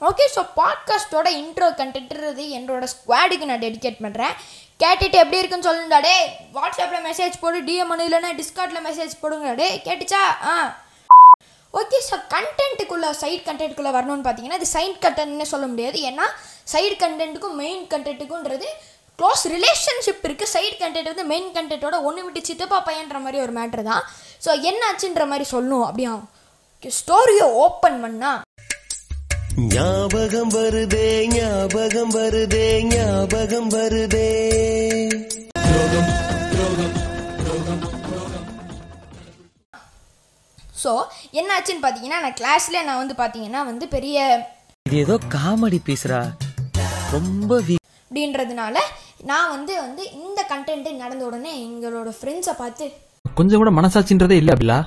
Okay so பாட்காஸ்ட்டோட intro கண்டென்ட்றது என்னோட ஸ்குவாடுக்கு நான் டெடிகேட் பண்ணுறேன் கேட்டுட்டு எப்படி இருக்குன்னு சொல்லுங்கடா டே வாட்ஸ்அப்பில் மெசேஜ் போடு டிஎம் இல்லைன்னா டிஸ்கார்டில் மெசேஜ் போடுங்க டே கேட்டுச்சா? ஆ. ஓகே ஸோ கண்டென்ட்டுக்குள்ளே சைட் கண்டென்ட்டுக்குள்ளே வரணும்னு பார்த்தீங்கன்னா இது சைட் கண்டென்ட்னு சொல்ல முடியாது. ஏன்னா சைடு கண்டென்ட்டுக்கும் மெயின் கண்டென்ட்டுக்கும்ன்றது க்ளோஸ் ரிலேஷன்ஷிப் இருக்குது சைடு கண்டென்ட் வந்து மெயின் கண்டென்ட்டோட ஒன்று விட்டு சித்தப்பா பையன்ற மாதிரி ஒரு மேட்ரு தான். ஸோ என்னாச்சுன்ற மாதிரி சொல்லணும் அப்படியா? ஸ்டோரியை ஓப்பன் பண்ணா. ஞாபகம் வருதே ஞாபகம் வருதே ஞாபகம் வருதே. ஸோ என்னாச்சுன்னு பார்த்தீங்கன்னா நான் கிளாஸில் நான் வந்து பார்த்தீங்கன்னா வந்து பெரிய இது ஏதோ காமெடி பீஸ்ரா ரொம்ப அப்படின்றதுனால நான் வந்து வந்து இந்த கண்டென்ட்டு நடந்த உடனே எங்களோட ஃப்ரெண்ட்ஸை பார்த்து கொஞ்சம் கூட மனசாட்சின்றதே இல்லை அப்படிலா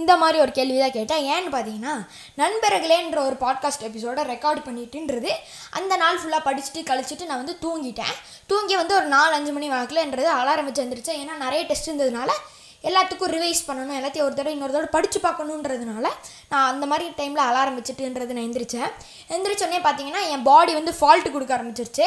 இந்த மாதிரி ஒரு கேள்வி தான் கேட்டேன். ஏன்னு பார்த்தீங்கன்னா நண்பர்களேன்ற ஒரு பாட்காஸ்ட் எபிசோடை ரெக்கார்ட் பண்ணிட்டுன்றது அந்த நாள் ஃபுல்லாக படிச்சுட்டு கழிச்சிட்டு நான் வந்து தூங்கிட்டேன். தூங்கி வந்து ஒரு நாலு அஞ்சு மணி வாக்கில்ன்றது அலாரம் வச்சு வந்துருச்சேன் ஏன்னா நிறைய டெஸ்ட் இருந்ததுனால எல்லாத்துக்கும் ரிவைஸ் பண்ணணும் எல்லாத்தையும் ஒரு தடவை இன்னொரு தடவை படித்து பார்க்கணுன்றதுனால நான் அந்த மாதிரி டைமில் அலாரம் வச்சுட்டுன்றது நான் எந்திரிச்சேன். எந்திரிச்சோடனே பார்த்தீங்கன்னா என் பாடி வந்து ஃபால்ட்டு கொடுக்க ஆரம்பிச்சிருச்சு.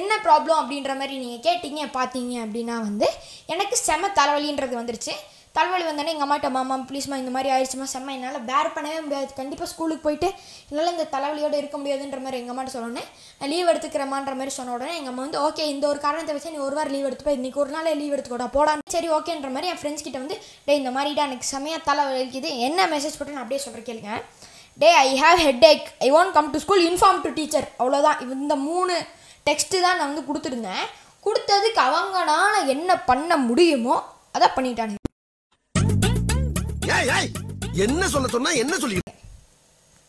என்ன ப்ராப்ளம் அப்படின்ற மாதிரி நீங்கள் கேட்டிங்க பார்த்தீங்க அப்படின்னா வந்து எனக்கு செம தலைவலின்றது வந்துருச்சு. தலைவலி வந்தோடனே எங்கள் அம்மாட்ட மாமா ப்ளீஸ்மா இந்த மாதிரி ஆயிடுச்சுமா செம்ம என்னால் பேர் பண்ணவே முடியாது. கண்டிப்பாக ஸ்கூலுக்கு போயிட்டு என்னால் இந்த தலைவலியோடு இருக்க முடியாதுன்ற மாதிரி எங்கள் அம்மாட்ட சொன்னோடனே நான் லீவ் எடுத்துக்கிறேமான்ற மாதிரி சொன்ன உடனே எங்கள் அம்மா வந்து ஓகே இந்த ஒரு காரணத்தை வச்சு நீ ஒரு வாரம் லீவ் எடுத்துப்போ இன்றைக்கி ஒரு நாளே லீவ் எடுத்துக்கோடா போடான்னு சரி ஓகேன்ற மாதிரி என் ஃப்ரெண்ட்ஸ் கிட்ட வந்து டே இந்த மாதிரிடா எனக்கு செம்மையாக தலை வலிக்குது என்ன மெசேஜ் போட்டு நான் அப்படியே சொல்கிற கேளுங்க. டே I have headache I won't come to school inform to teacher அவ்வளோதான் இந்த மூணு டெக்ஸ்ட்டு தான் நான் வந்து கொடுத்துருந்தேன். கொடுத்ததுக்கு அவங்களால என்ன பண்ண முடியுமோ அதை பண்ணிட்டானுங்க. என்ன சொல்ல சொன்னா என்ன சொல்லி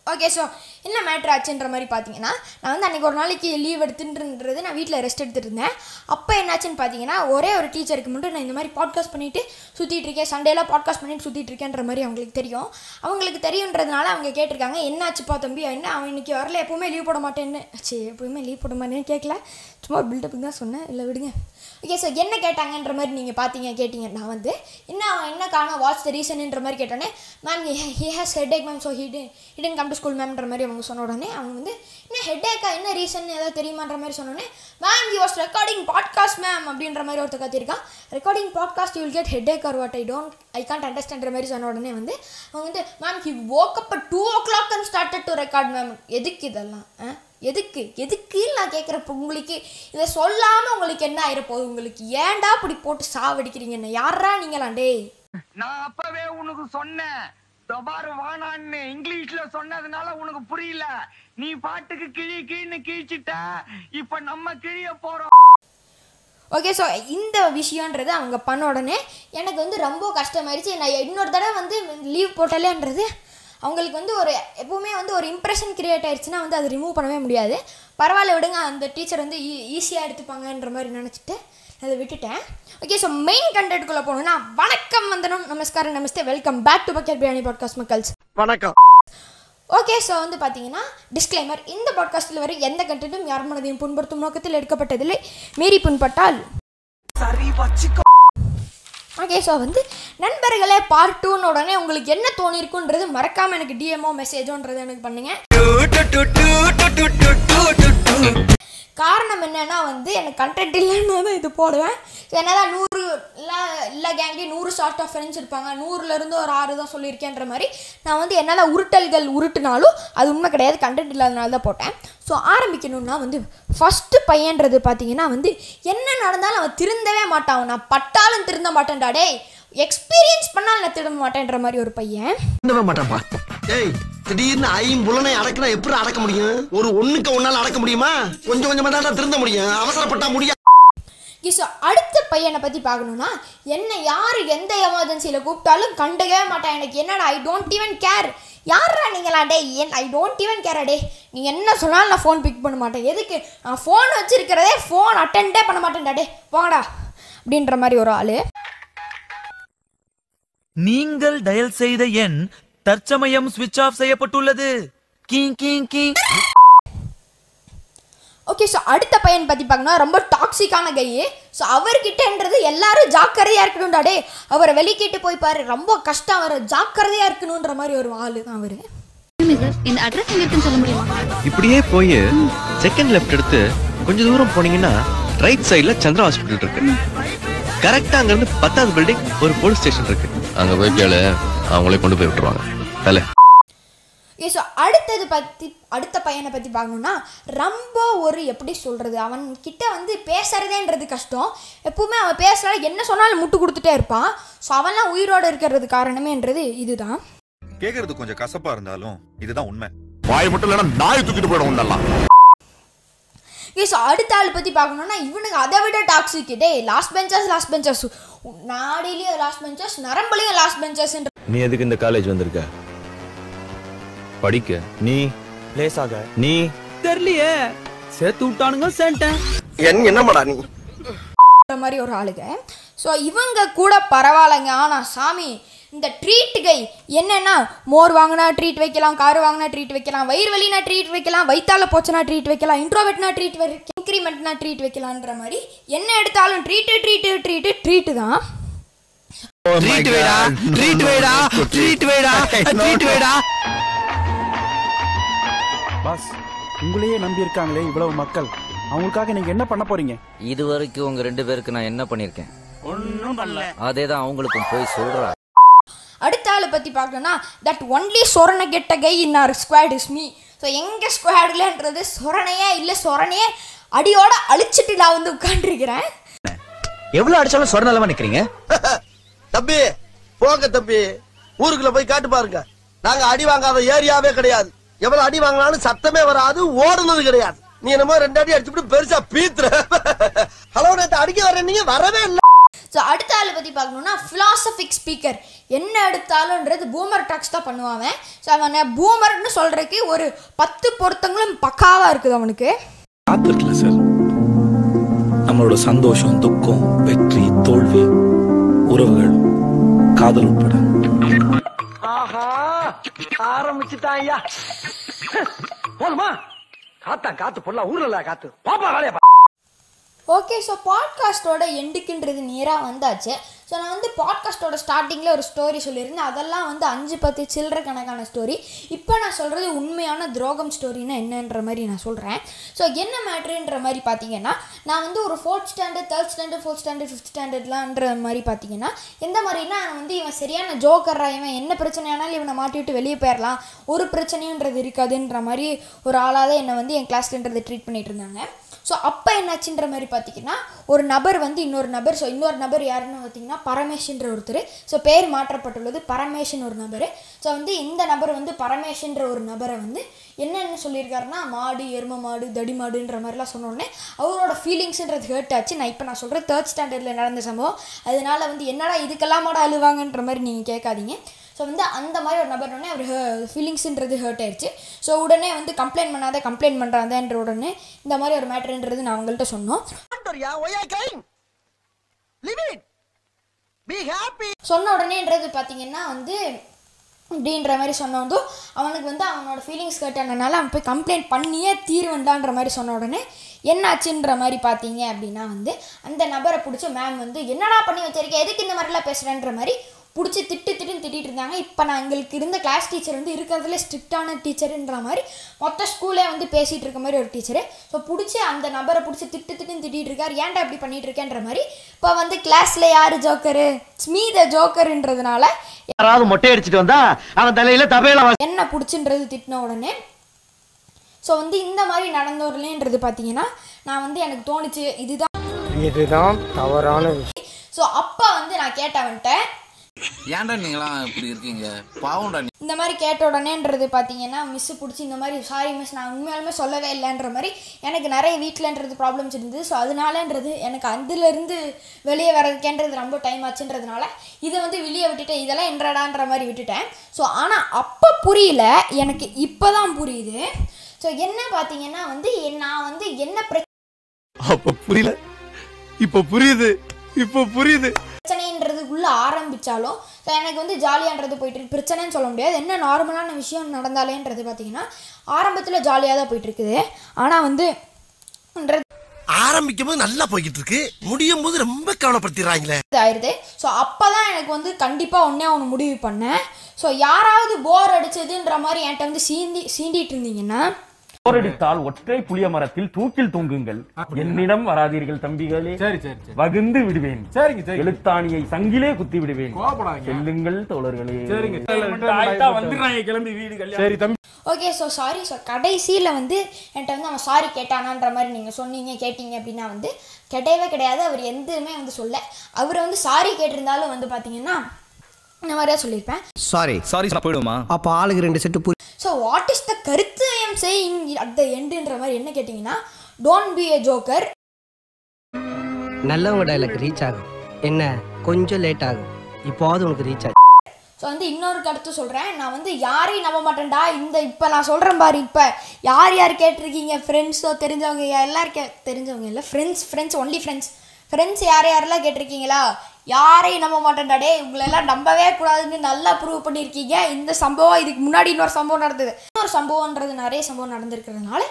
ஓகே ஸோ என்ன மேட்ரு ஆச்சுன்ற மாதிரி பார்த்தீங்கன்னா நான் வந்து அன்றைக்கி ஒரு நாளைக்கு லீவ் எடுத்துன்றது நான் வீட்டில் ரெஸ்ட் எடுத்துருந்தேன் இருந்தேன். அப்போ என்னாச்சுன்னு பார்த்தீங்கன்னா ஒரே ஒரு டீச்சருக்கு மட்டும் நான் இந்த மாதிரி பாட்காஸ்ட் பண்ணிவிட்டு சுற்றிட்டு இருக்கேன். சண்டேலாம் பாட்காஸ்ட் பண்ணிட்டு சுற்றிட்டு இருக்கேன்ற மாதிரி அவங்களுக்கு தெரியும். அவங்களுக்கு தெரியுன்றதுனால அவங்க கேட்டிருக்காங்க என்னாச்சுப்பா தம்பி? என்ன? அவன் இன்றைக்கி வரல. எப்போவுமே லீவ் போட மாட்டேன்னு. சரி எப்போவுமே லீவ் போட மாட்டேன்னு கேட்கல சும்மா பில்டப்புக்கு தான் சொன்னேன். இல்லை விடுங்க. ஓகே ஸோ என்ன கேட்டாங்கன்ற மாதிரி நீங்கள் பார்த்தீங்க கேட்டிங்க நான் வந்து என்ன அவன் என்ன காணும் வாட்ஸ் த ரீசன்ன்ற மாதிரி கேட்டோன்னே ma'am he has headache ma'am so hidden hidden come to school மேம்ன்ற மாதிரி அவங்க சொன்ன உடனே அவங்க வந்து என்ன ஹெட் ஏக்கா என்ன ரீசன் ஏதாவது தெரியுமான்ற மாதிரி சொன்னோடனே ma'am you was recording podcast ma'am அப்படின்ற மாதிரி ஒருத்தர் கத்திருக்கான் recording podcast you will get headache or what I don't I can't அண்டர்ஸ்டாண்ட்ற மாதிரி சொன்ன உடனே வந்து அவங்க வந்து ma'am he woke up two o'clock and started to record ma'am எதுக்கு இதெல்லாம்? ஆ? எதுக்கு? எதுக்கு நான் கேட்குறப்ப உங்களுக்கு இதை சொல்லாமல் உங்களுக்கு என்ன ஆயிரப்போகுது? உங்களுக்கு ஏன்டா இப்படி போட்டு சாவடிக்கிறீங்க? என்ன யாரா நீங்களாம்? டேய். நான் அப்பவே உனக்கு சொன்னேன். தொபாரு வானான்னு இங்கிலீஷ்ல சொன்னதுனால உனக்கு புரியல. நீ பாட்டுக்கு கிழி கிழின்னு கிழிச்சிட்ட. இப்ப நம்ம கிழிய போறோம். ஓகே ஸோ இந்த விஷயன்றது அவங்க பண்ண உடனே எனக்கு வந்து ரொம்ப கஷ்டமாயிருச்சு. நான் இன்னொரு தடவை வந்து லீவ் போட்டலேன்றது அவங்களுக்கு வந்து ஒரு எப்பவுமே வந்து ஒரு இம்ப்ரெஷன் கிரியேட் ஆயிடுச்சுன்னா வந்து அது ரிமூவ் பண்ணவே முடியாது. பரவாயில்ல விடுங்க அந்த டீச்சர் வந்து e-, ஈ ஈஸியாக எடுத்துப்பாங்கன்ற மாதிரி நினச்சிட்டு அதை விட்டுட்டேன். ஓகே ஸோ மெயின் கண்டென்ட்குள்ளே போகணும்னா வணக்கம் வந்தனம் நமஸ்காரம் நமஸ்தே welcome back to bucket biryani podcast மக்கள்ஸ். வணக்கம். ஓகே ஸோ வந்து பார்த்தீங்கன்னா டிஸ்க்ளைமர் இந்த பாட்காஸ்ட்டில் வரை எந்த கண்டென்ட்டும் யார் மனதையும் புண்படுத்தும் நோக்கத்தில் எடுக்கப்பட்டதில்லை. மீறி புண்பட்டால். ஓகே ஸோ வந்து நண்பர்களே பார்ட் டூன்னு உடனே உங்களுக்கு என்ன தோணிருக்குன்றது மறக்காமல் எனக்கு டிஎம்ஓ மெசேஜோன்றது எனக்கு பண்ணுங்க. காரணம் என்னன்னா வந்து எனக்கு கண்டென்ட் இல்லைன்னா தான் இது போடுவேன். என்னதான் நூறு இல்லை இல்லை கேங்லேயும் நூறு ஷார்ட் ஆஃப் ஃப்ரெண்ட்ஸ் இருப்பாங்க. நூறுலேருந்து ஒரு ஆறு தான் சொல்லியிருக்கேன்ற மாதிரி நான் வந்து என்னதான் உருட்டல்கள் உருட்டுனாலும் அது உண்மை கிடையாது. கண்டென்ட் இல்லாதனால தான் போட்டேன். ஸோ ஆரம்பிக்கணும்னா வந்து ஃபஸ்ட்டு பையன்றது பார்த்தீங்கன்னா வந்து என்ன நடந்தாலும் அவன் திருந்தவே மாட்டான். நான் பட்டாலும் திருந்த மாட்டேன்டா. டேய் எக்ஸ்பீரியன்ஸ் பண்ணாலும் நான் திரும்ப மாட்டேன்ற மாதிரி ஒரு பையன். மாட்டான்ப்பா. திடீர்னு ஐம்புலனை அடக்கினா எப்படி அடக்க முடியும்? ஒரு ஒண்ணுக்கு ஒன்னால அடக்க முடியுமா? கொஞ்சம் கொஞ்சமா தான் திருந்த முடியும். அவசரப்பட்டா முடியாது ஸோ அடுத்த பையனை பற்றி பார்க்கணுன்னா என்ன யார் எந்த எமர்ஜென்சியில் கூப்பிட்டாலும் கண்டுக்கவே மாட்டான். எனக்கு என்னடா ஐ டோன்ட் ஈவன் கேர் யாரா நீங்களா டே என் ஐ டோன்ட் ஈவன் கேர் டே நீ என்ன சொன்னாலும் நான் ஃபோன் பிக் பண்ண மாட்டேன். எதுக்கு? நான் ஃபோன் வச்சிருக்கிறதே ஃபோன் அட்டெண்டே பண்ண மாட்டேன்டா. டே போங்கடா அப்படின்ற மாதிரி ஒரு ஆள். நீங்கள் டயல் செய்த எண் தற்சமயம் ஸ்விட்ச் ஆஃப் செய்யப்பட்டுள்ளது. கீங் கீங் கீங். ஓகே ஸோ அடுத்த பையன் பற்றி பார்க்கணும் ரொம்ப டாக்ஸிக்கான கை ஸோ அவர்கிட்டன்றது எல்லாரும் ஜாக்கிரதையாக இருக்கணும்டா டே அவரை வெளிக்கிட்டு போய் பாரு ரொம்ப கஷ்டம். அவரை ஜாக்கிரதையாக இருக்கணுன்ற மாதிரி ஒரு ஆள் தான் அவர். இந்த அட்ரஸ் எங்க இருக்குன்னு சொல்ல முடியுமா? இப்படியே போய் செகண்ட் லெஃப்ட் எடுத்து கொஞ்ச தூரம் போனீங்கன்னா ரைட் சைடுல சந்திரா ஹாஸ்பிட்டல் இருக்கு. கரெக்டா அங்க இருந்து பத்தாவது பில்டிங் ஒரு போலீஸ் ஸ்டேஷன் இருக்கு. அங்க போய் கேளு அவங்களே கொண்டு போய் விட்டுருவாங்க. தலை ஸோ அடுத்தது பற்றி அடுத்த பையனை பற்றி பார்க்கணுன்னா ரொம்ப ஒரு எப்படி சொல்கிறது அவன் கிட்ட வந்து பேசுறதேன்றது கஷ்டம். எப்பவுமே அவன் பேசுகிறா என்ன சொன்னாலும் முட்டு கொடுத்துட்டே இருப்பான். ஸோ அவன்லாம் உயிரோடு இருக்கிறது காரணமேன்றது இதுதான். கேக்குறது கொஞ்சம் கசப்பா இருந்தாலும் இதுதான் உண்மை. வாய் மட்டும் இல்லைன்னா நாய் தூக்கிட்டு போயிடும் உண்டெல்லாம். ஓகே ஸோ அடுத்த ஆள் பற்றி பார்க்கணுன்னா இவனுக்கு அதை விட டாக்ஸிக் டே லாஸ்ட் பெஞ்சர்ஸ் லாஸ்ட் பெஞ்சர்ஸ் நாடிலையும் லாஸ்ட் பெஞ்சர்ஸ் நரம்புலையும் லாஸ்ட் பெஞ்சர்ஸ்ன்ற நீ எதுக்கு இந்த காலேஜ் வந்திருக்க? படிக்க. நீ? பிளேஸ் ஆக. நீ? தெரியலையே. சேர்த்து விட்டானுங்க சேன்ட்டேன் என்ன என்னமாடா நீ? மாதிரி ஒரு ஆளுங்க. ஸோ இவங்க கூட பரவாயில்லைங்க. ஆனால் சாமி இந்த ட்ரீட்டுகை என்னென்னா மோர் வாங்கினா ட்ரீட் வைக்கலாம் கார் வாங்கினா ட்ரீட் வைக்கலாம் வயிறு வலினா ட்ரீட் வைக்கலாம் வயிற்றால போச்சுனா ட்ரீட் வைக்கலாம் இன்ட்ரோவெட்னா ட்ரீட் வைக்கலாம் இன்க்ரிமெண்ட்னா ட்ரீட் வைக்கலான்ற மாதிரி என்ன எடுத்தாலும் ட்ரீட்டு ட்ரீட்டு ட்ரீட்டு ட்ரீட்டு தான். ட்ரீட் வேடா ட்ரீட் வேடா ட்ரீட் வேடா ட்ரீட் வேடா. பாஸ் உங்களையே நம்பி இருக்காங்களே இவ்வளவு மக்கள். அவங்களுக்காக நீங்க என்ன பண்ண போறீங்க? இது வரைக்கும் உங்க ரெண்டு பேருக்கு நான் என்ன பண்ணிருக்கேன் அதே தான் அவங்களுக்கும் போய் சொல்றா. அடுத்த ஆளை பற்றி பார்க்கணும்னா தட் ஒன்லி சொரணை கெட்ட guy in our squad is me so எங்கள் ஸ்குவாட்லன்றது சொரணையே இல்லை சொரணையே அடியோட அழிச்சிட்டு நான் வந்து உட்காந்துருக்கிறேன் எவ்வளவு அடிச்சாலும் சொர நிலமா நிக்கிறீங்க? தம்பி போங்க தம்பி. ஊருக்குள்ள போய் காட்டு பாருங்க. நாங்க அடி வாங்காத ஏரியாவே கிடையாது. எவ்வளவு அடி வாங்கினாலும் சத்தமே வராது ஓடுனது கிடையாது. நீ என்னமோ ரெண்டு அடி அடிச்சுட்டு பெருசா பீத்துற. ஹலோ நேத்து அடிக்க வர நீங்க வரவே இல்லை. ஸோ அடுத்த ஆளை பற்றி பார்க்கணுன்னா ஃபிலாசபிக் ஸ்பீக்கர் என்ன எடுத்தாலும்ன்றது பூமர் டாக்ஸ் தான் பண்ணுவான் ஸோ அவனை பூமர்னு சொல்கிறதுக்கு ஒரு பத்து பொருத்தங்களும் பக்காவாக இருக்குது அவனுக்கு. காத்திருக்கல சார் நம்மளோட சந்தோஷம் துக்கம் வெற்றி தோல்வி உறவுகள் காதல் உட்பட. ஆஹா ஆரம்பிச்சுட்டான் ஐயா போதுமா? காத்தான் காத்து பொருளா ஊர்ல காத்து. பாப்பா வேலையா ஓகே ஸோ பாட்காஸ்ட்டோட எண்டுக்குன்றது நேராக வந்தாச்சு. ஸோ நான் வந்து பாட்காஸ்ட்டோட ஸ்டார்டிங்கில் ஒரு ஸ்டோரி சொல்லியிருந்தேன். அதெல்லாம் வந்து அஞ்சு பத்து சில்லற கணக்கான ஸ்டோரி இப்போ நான் சொல்கிறது உண்மையான துரோகம் ஸ்டோரினா என்னன்ற மாதிரி நான் சொல்கிறேன் ஸோ என்ன மேட்ருன்ற மாதிரி பார்த்தீங்கன்னா நான் வந்து ஒரு fourth standard third standard fourth standard fifth ஸ்டாண்டர்ட்லான்ற மாதிரி பார்த்தீங்கன்னா எந்த மாதிரினா வந்து இவன் சரியான ஜோக்கர்ரா இவன் என்ன பிரச்சனையானாலும் இவனை மாட்டி விட்டு வெளியே போயிடலாம் ஒரு பிரச்சனையுன்றது இருக்காதுன்ற மாதிரி ஒரு ஆளாக தான் என்னை வந்து என் கிளாஸ்லன்றது ட்ரீட் பண்ணிகிட்டு இருந்தாங்க. ஸோ அப்போ என்னாச்சுன்ற மாதிரி பார்த்தீங்கன்னா ஒரு நபர் வந்து இன்னொரு நபர் ஸோ இன்னொரு நபர் யாருன்னு பார்த்தீங்கன்னா பரமேஷ்ன்ற ஒருத்தர். ஸோ பேர் மாற்றப்பட்டுள்ளது பரமேஷ்னு ஒரு நபர். ஸோ வந்து இந்த நபர் வந்து பரமேஷ்ன்ற ஒரு நபரை வந்து என்னென்ன சொல்லியிருக்காருன்னா மாடு எரும மாடு தடி மாடுன்ற மாதிரிலாம் சொன்ன உடனே அவரோட ஃபீலிங்ஸ்ன்றது ஹேர்ட் ஆச்சு. நான் இப்போ நான் சொல்கிறேன் தேர்ட் ஸ்டாண்டர்டில் நடந்த சம்பவம். அதனால் வந்து என்னடா இதுக்கெல்லாம் மாட அழுவாங்கன்ற மாதிரி நீங்கள் கேட்காதீங்க. ஸோ வந்து அந்த மாதிரி ஒரு நபர் உடனே அவர் ஃபீலிங்ஸுன்றது ஹர்ட் ஆயிடுச்சு ஸோ உடனே வந்து கம்ப்ளைண்ட் பண்ணாத கம்ப்ளைண்ட் பண்ணுறாதன்ற உடனே இந்த மாதிரி ஒரு மேட்ருன்றது நான் அவங்கள்ட்ட சொன்னோம். சொன்ன உடனேன்றது பார்த்தீங்கன்னா வந்து அப்படின்ற மாதிரி சொன்னதும் அவனுக்கு வந்து அவனோட ஃபீலிங்ஸ் கேட்டனால அவன் போய் கம்ப்ளைண்ட் பண்ணியே தீர்வண்டான்ற மாதிரி சொன்ன உடனே என்னாச்சுன்ற மாதிரி பார்த்தீங்க அப்படின்னா வந்து அந்த நபரை பிடிச்சி மேம் வந்து என்னடா பண்ணி வச்சிருக்க? எதுக்கு இந்த மாதிரிலாம் பேசுகிறேன்ற மாதிரி பிடிச்சி திட்டு திட்டுன்னு திட்டிட்டு இருந்தாங்க. இப்போ நான் எங்களுக்கு இருந்த கிளாஸ் டீச்சர் வந்து இருக்கிறதுல ஸ்ட்ரிக்டான டீச்சருன்ற மாதிரி மொத்த ஸ்கூலே வந்து பேசிகிட்டு இருக்க மாதிரி ஒரு டீச்சரு ஸோ பிடிச்சி அந்த நபரை பிடிச்சி திட்டு திட்டுன்னு திட்டிட்டு இருக்கார். ஏன்டா இப்படி பண்ணிட்டு இருக்கேன்ற மாதிரி இப்போ வந்து கிளாஸில் யார் ஜோக்கரு ஸ்மீ த ஜோக்கருன்றதுனால யாராவது மொட்டை அடிச்சிட்டு வந்தா அவன் தலையில தபையில என்ன பிடிச்சுன்றது திட்டின உடனே ஸோ வந்து இந்த மாதிரி நடந்தோர்லேன்றது பார்த்தீங்கன்னா நான் வந்து எனக்கு தோணுச்சு இதுதான் இதுதான் தவறான விஷயம். ஸோ அப்போ வந்து நான் கேட்டவன்ட்ட ஏன்டா நீங்களாம் இப்படி இருக்கீங்க? பாவம்டா இந்த மாதிரி கேட்ட உடனேன்றது பார்த்தீங்கன்னா மிஸ்ஸு பிடிச்சி இந்த மாதிரி சாரி மிஸ் நான் உண்மையாலுமே சொல்லவே இல்லைன்ற மாதிரி எனக்கு நிறைய வீட்டிலன்றது ப்ராப்ளம்ஸ் இருந்தது. ஸோ அதனாலன்றது எனக்கு அதுலேருந்து வெளியே வர்றதுக்கேன்றது ரொம்ப டைம் ஆச்சுன்றதுனால இதை வந்து வெளியே விட்டுட்டேன் இதெல்லாம் என்றடான்ற மாதிரி விட்டுட்டேன். ஸோ ஆனால் அப்போ புரியல. எனக்கு இப்போ தான் புரியுது. ஸோ என்ன பார்த்தீங்கன்னா வந்து நான் வந்து என்ன பிரச்சனை அப்ப புரியல. இப்ப புரியுது. இப்ப புரியுது. ஸோ எனக்கு வந்து ஜாலியான்றது போயிட்டு பிரச்சனைன்னு சொல்ல முடியாது. என்ன நார்மலான விஷயம் நடந்தாலேன்றது பார்த்தீங்கன்னா ஆரம்பத்தில் ஜாலியாக தான் போயிட்டு இருக்குது ஆனால் வந்து ஆரம்பிக்கும் போது நல்லா போய்கிட்டு இருக்கு முடியும் போது ரொம்ப கவலைப்படுத்திடுறாங்களே. ஆயிடுது ஸோ அப்போ தான் எனக்கு வந்து கண்டிப்பாக ஒன்றே ஒன்று முடிவு பண்ணேன். ஸோ யாராவது போர் அடிச்சதுன்ற மாதிரி என்கிட்ட வந்து சீந்தி சீண்டிட்டு இருந்தீங்கன்னா போரடித்தால் ஒற்றை புளிய மரத்தில் தூக்கில் தொங்குங்கள். என்னிடம் வராதீர்கள் தம்பிகளே. சரி சரி வகுந்து விடுவேன். சரிங்க சரி எழுத்தாணியை சங்கிலே குத்தி விடுவேன். செல்லுங்கள் தோழர்களே. கிளம்பி வீடு சரி தம்பி. ஓகே ஸோ சாரி ஸோ கடைசியில் வந்து என்கிட்ட வந்து அவன் சாரி கேட்டானான்ற மாதிரி நீங்கள் சொன்னீங்க கேட்டீங்க அப்படின்னா வந்து கிடையவே கிடையாது. அவர் எதுவுமே வந்து சொல்ல. அவர் வந்து சாரி கேட்டிருந்தாலும் வந்து பார்த்தீங்கன்னா இந்த மாதிரியா சொல்லியிருப்பேன் சாரி சாரி போயிடுமா அப்ப ஆளுக்கு ரெண்டு set so what is the கருத்து எம் சேயிங் அட் த எண்டுன்ற மாதிரி என்ன கேட்டிங்கன்னா டோன்ட் பி a ஜோக்கர் நல்லவங்க டைலாக் ரீச் ஆகும். என்ன? கொஞ்சம் லேட் ஆகும். இப்போது உனக்கு ரீச் ஆகும் ஸோ வந்து இன்னொரு கருத்து சொல்கிறேன் நான் வந்து யாரையும் நம்ப மாட்டேன்டா. இந்த இப்போ நான் சொல்கிறேன் பாரு இப்போ. யார் யார் கேட்டிருக்கீங்க? ஃப்ரெண்ட்ஸோ தெரிஞ்சவங்க எல்லாரும் கே தெரிஞ்சவங்க இல்லை friends friends only friends friends யார் யாரெல்லாம் கேட்டிருக்கீங்களா? யாரையும் நம்ப மாட்டேன்டா டே உங்களெல்லாம் நம்பவே கூடாதுன்னு நல்லா ப்ரூவ் பண்ணியிருக்கீங்க. இந்த சம்பவம் இதுக்கு முன்னாடி இன்னொரு சம்பவம் நடந்தது. இன்னொரு சம்பவம்ன்றது நிறைய சம்பவம் நடந்திருக்கிறதுனால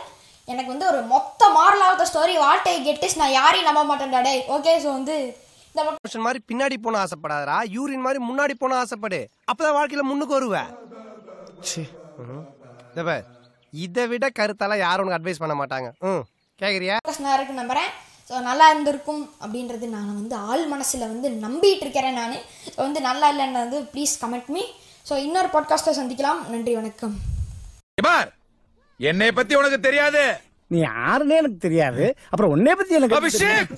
எனக்கு வந்து ஒரு மொத்த மாரல் ஆஃப் த ஸ்டோரி வாட்டை கெட்டிஸ் நான் யாரையும் நம்ப மாட்டேன்டா டே ஓகே ஸோ வந்து இந்த மாதிரி பின்னாடி போன ஆசைப்படாதடா. யூரின் மாதிரி முன்னாடி போன ஆசைப்படு. அப்பதான் வாழ்க்கையில முன்னுக்கு வருவ. ச்சே, ம். இதோ பார், இதை விட கருத்தால யாரும் உனக்கு அட்வைஸ் பண்ண மாட்டாங்க. ம். கேக்குறியா? நான் இருக்கு நம்புறேன். ஸோ நல்லா இருந்திருக்கும் அப்படின்றது நான் வந்து ஆள் மனசில் வந்து நம்பிட்டு இருக்கிறேன் நான். ஸோ வந்து நல்லா இல்லைன்னு வந்து ப்ளீஸ் கமெண்ட் மீ ஸோ இன்னொரு பாட்காஸ்ட்டை சந்திக்கலாம். நன்றி வணக்கம். என்னை பத்தி உனக்கு தெரியாது? நீ யாருன்னே எனக்கு தெரியாது. அப்புறம் உன்னை பத்தி எனக்கு அபிஷேக்!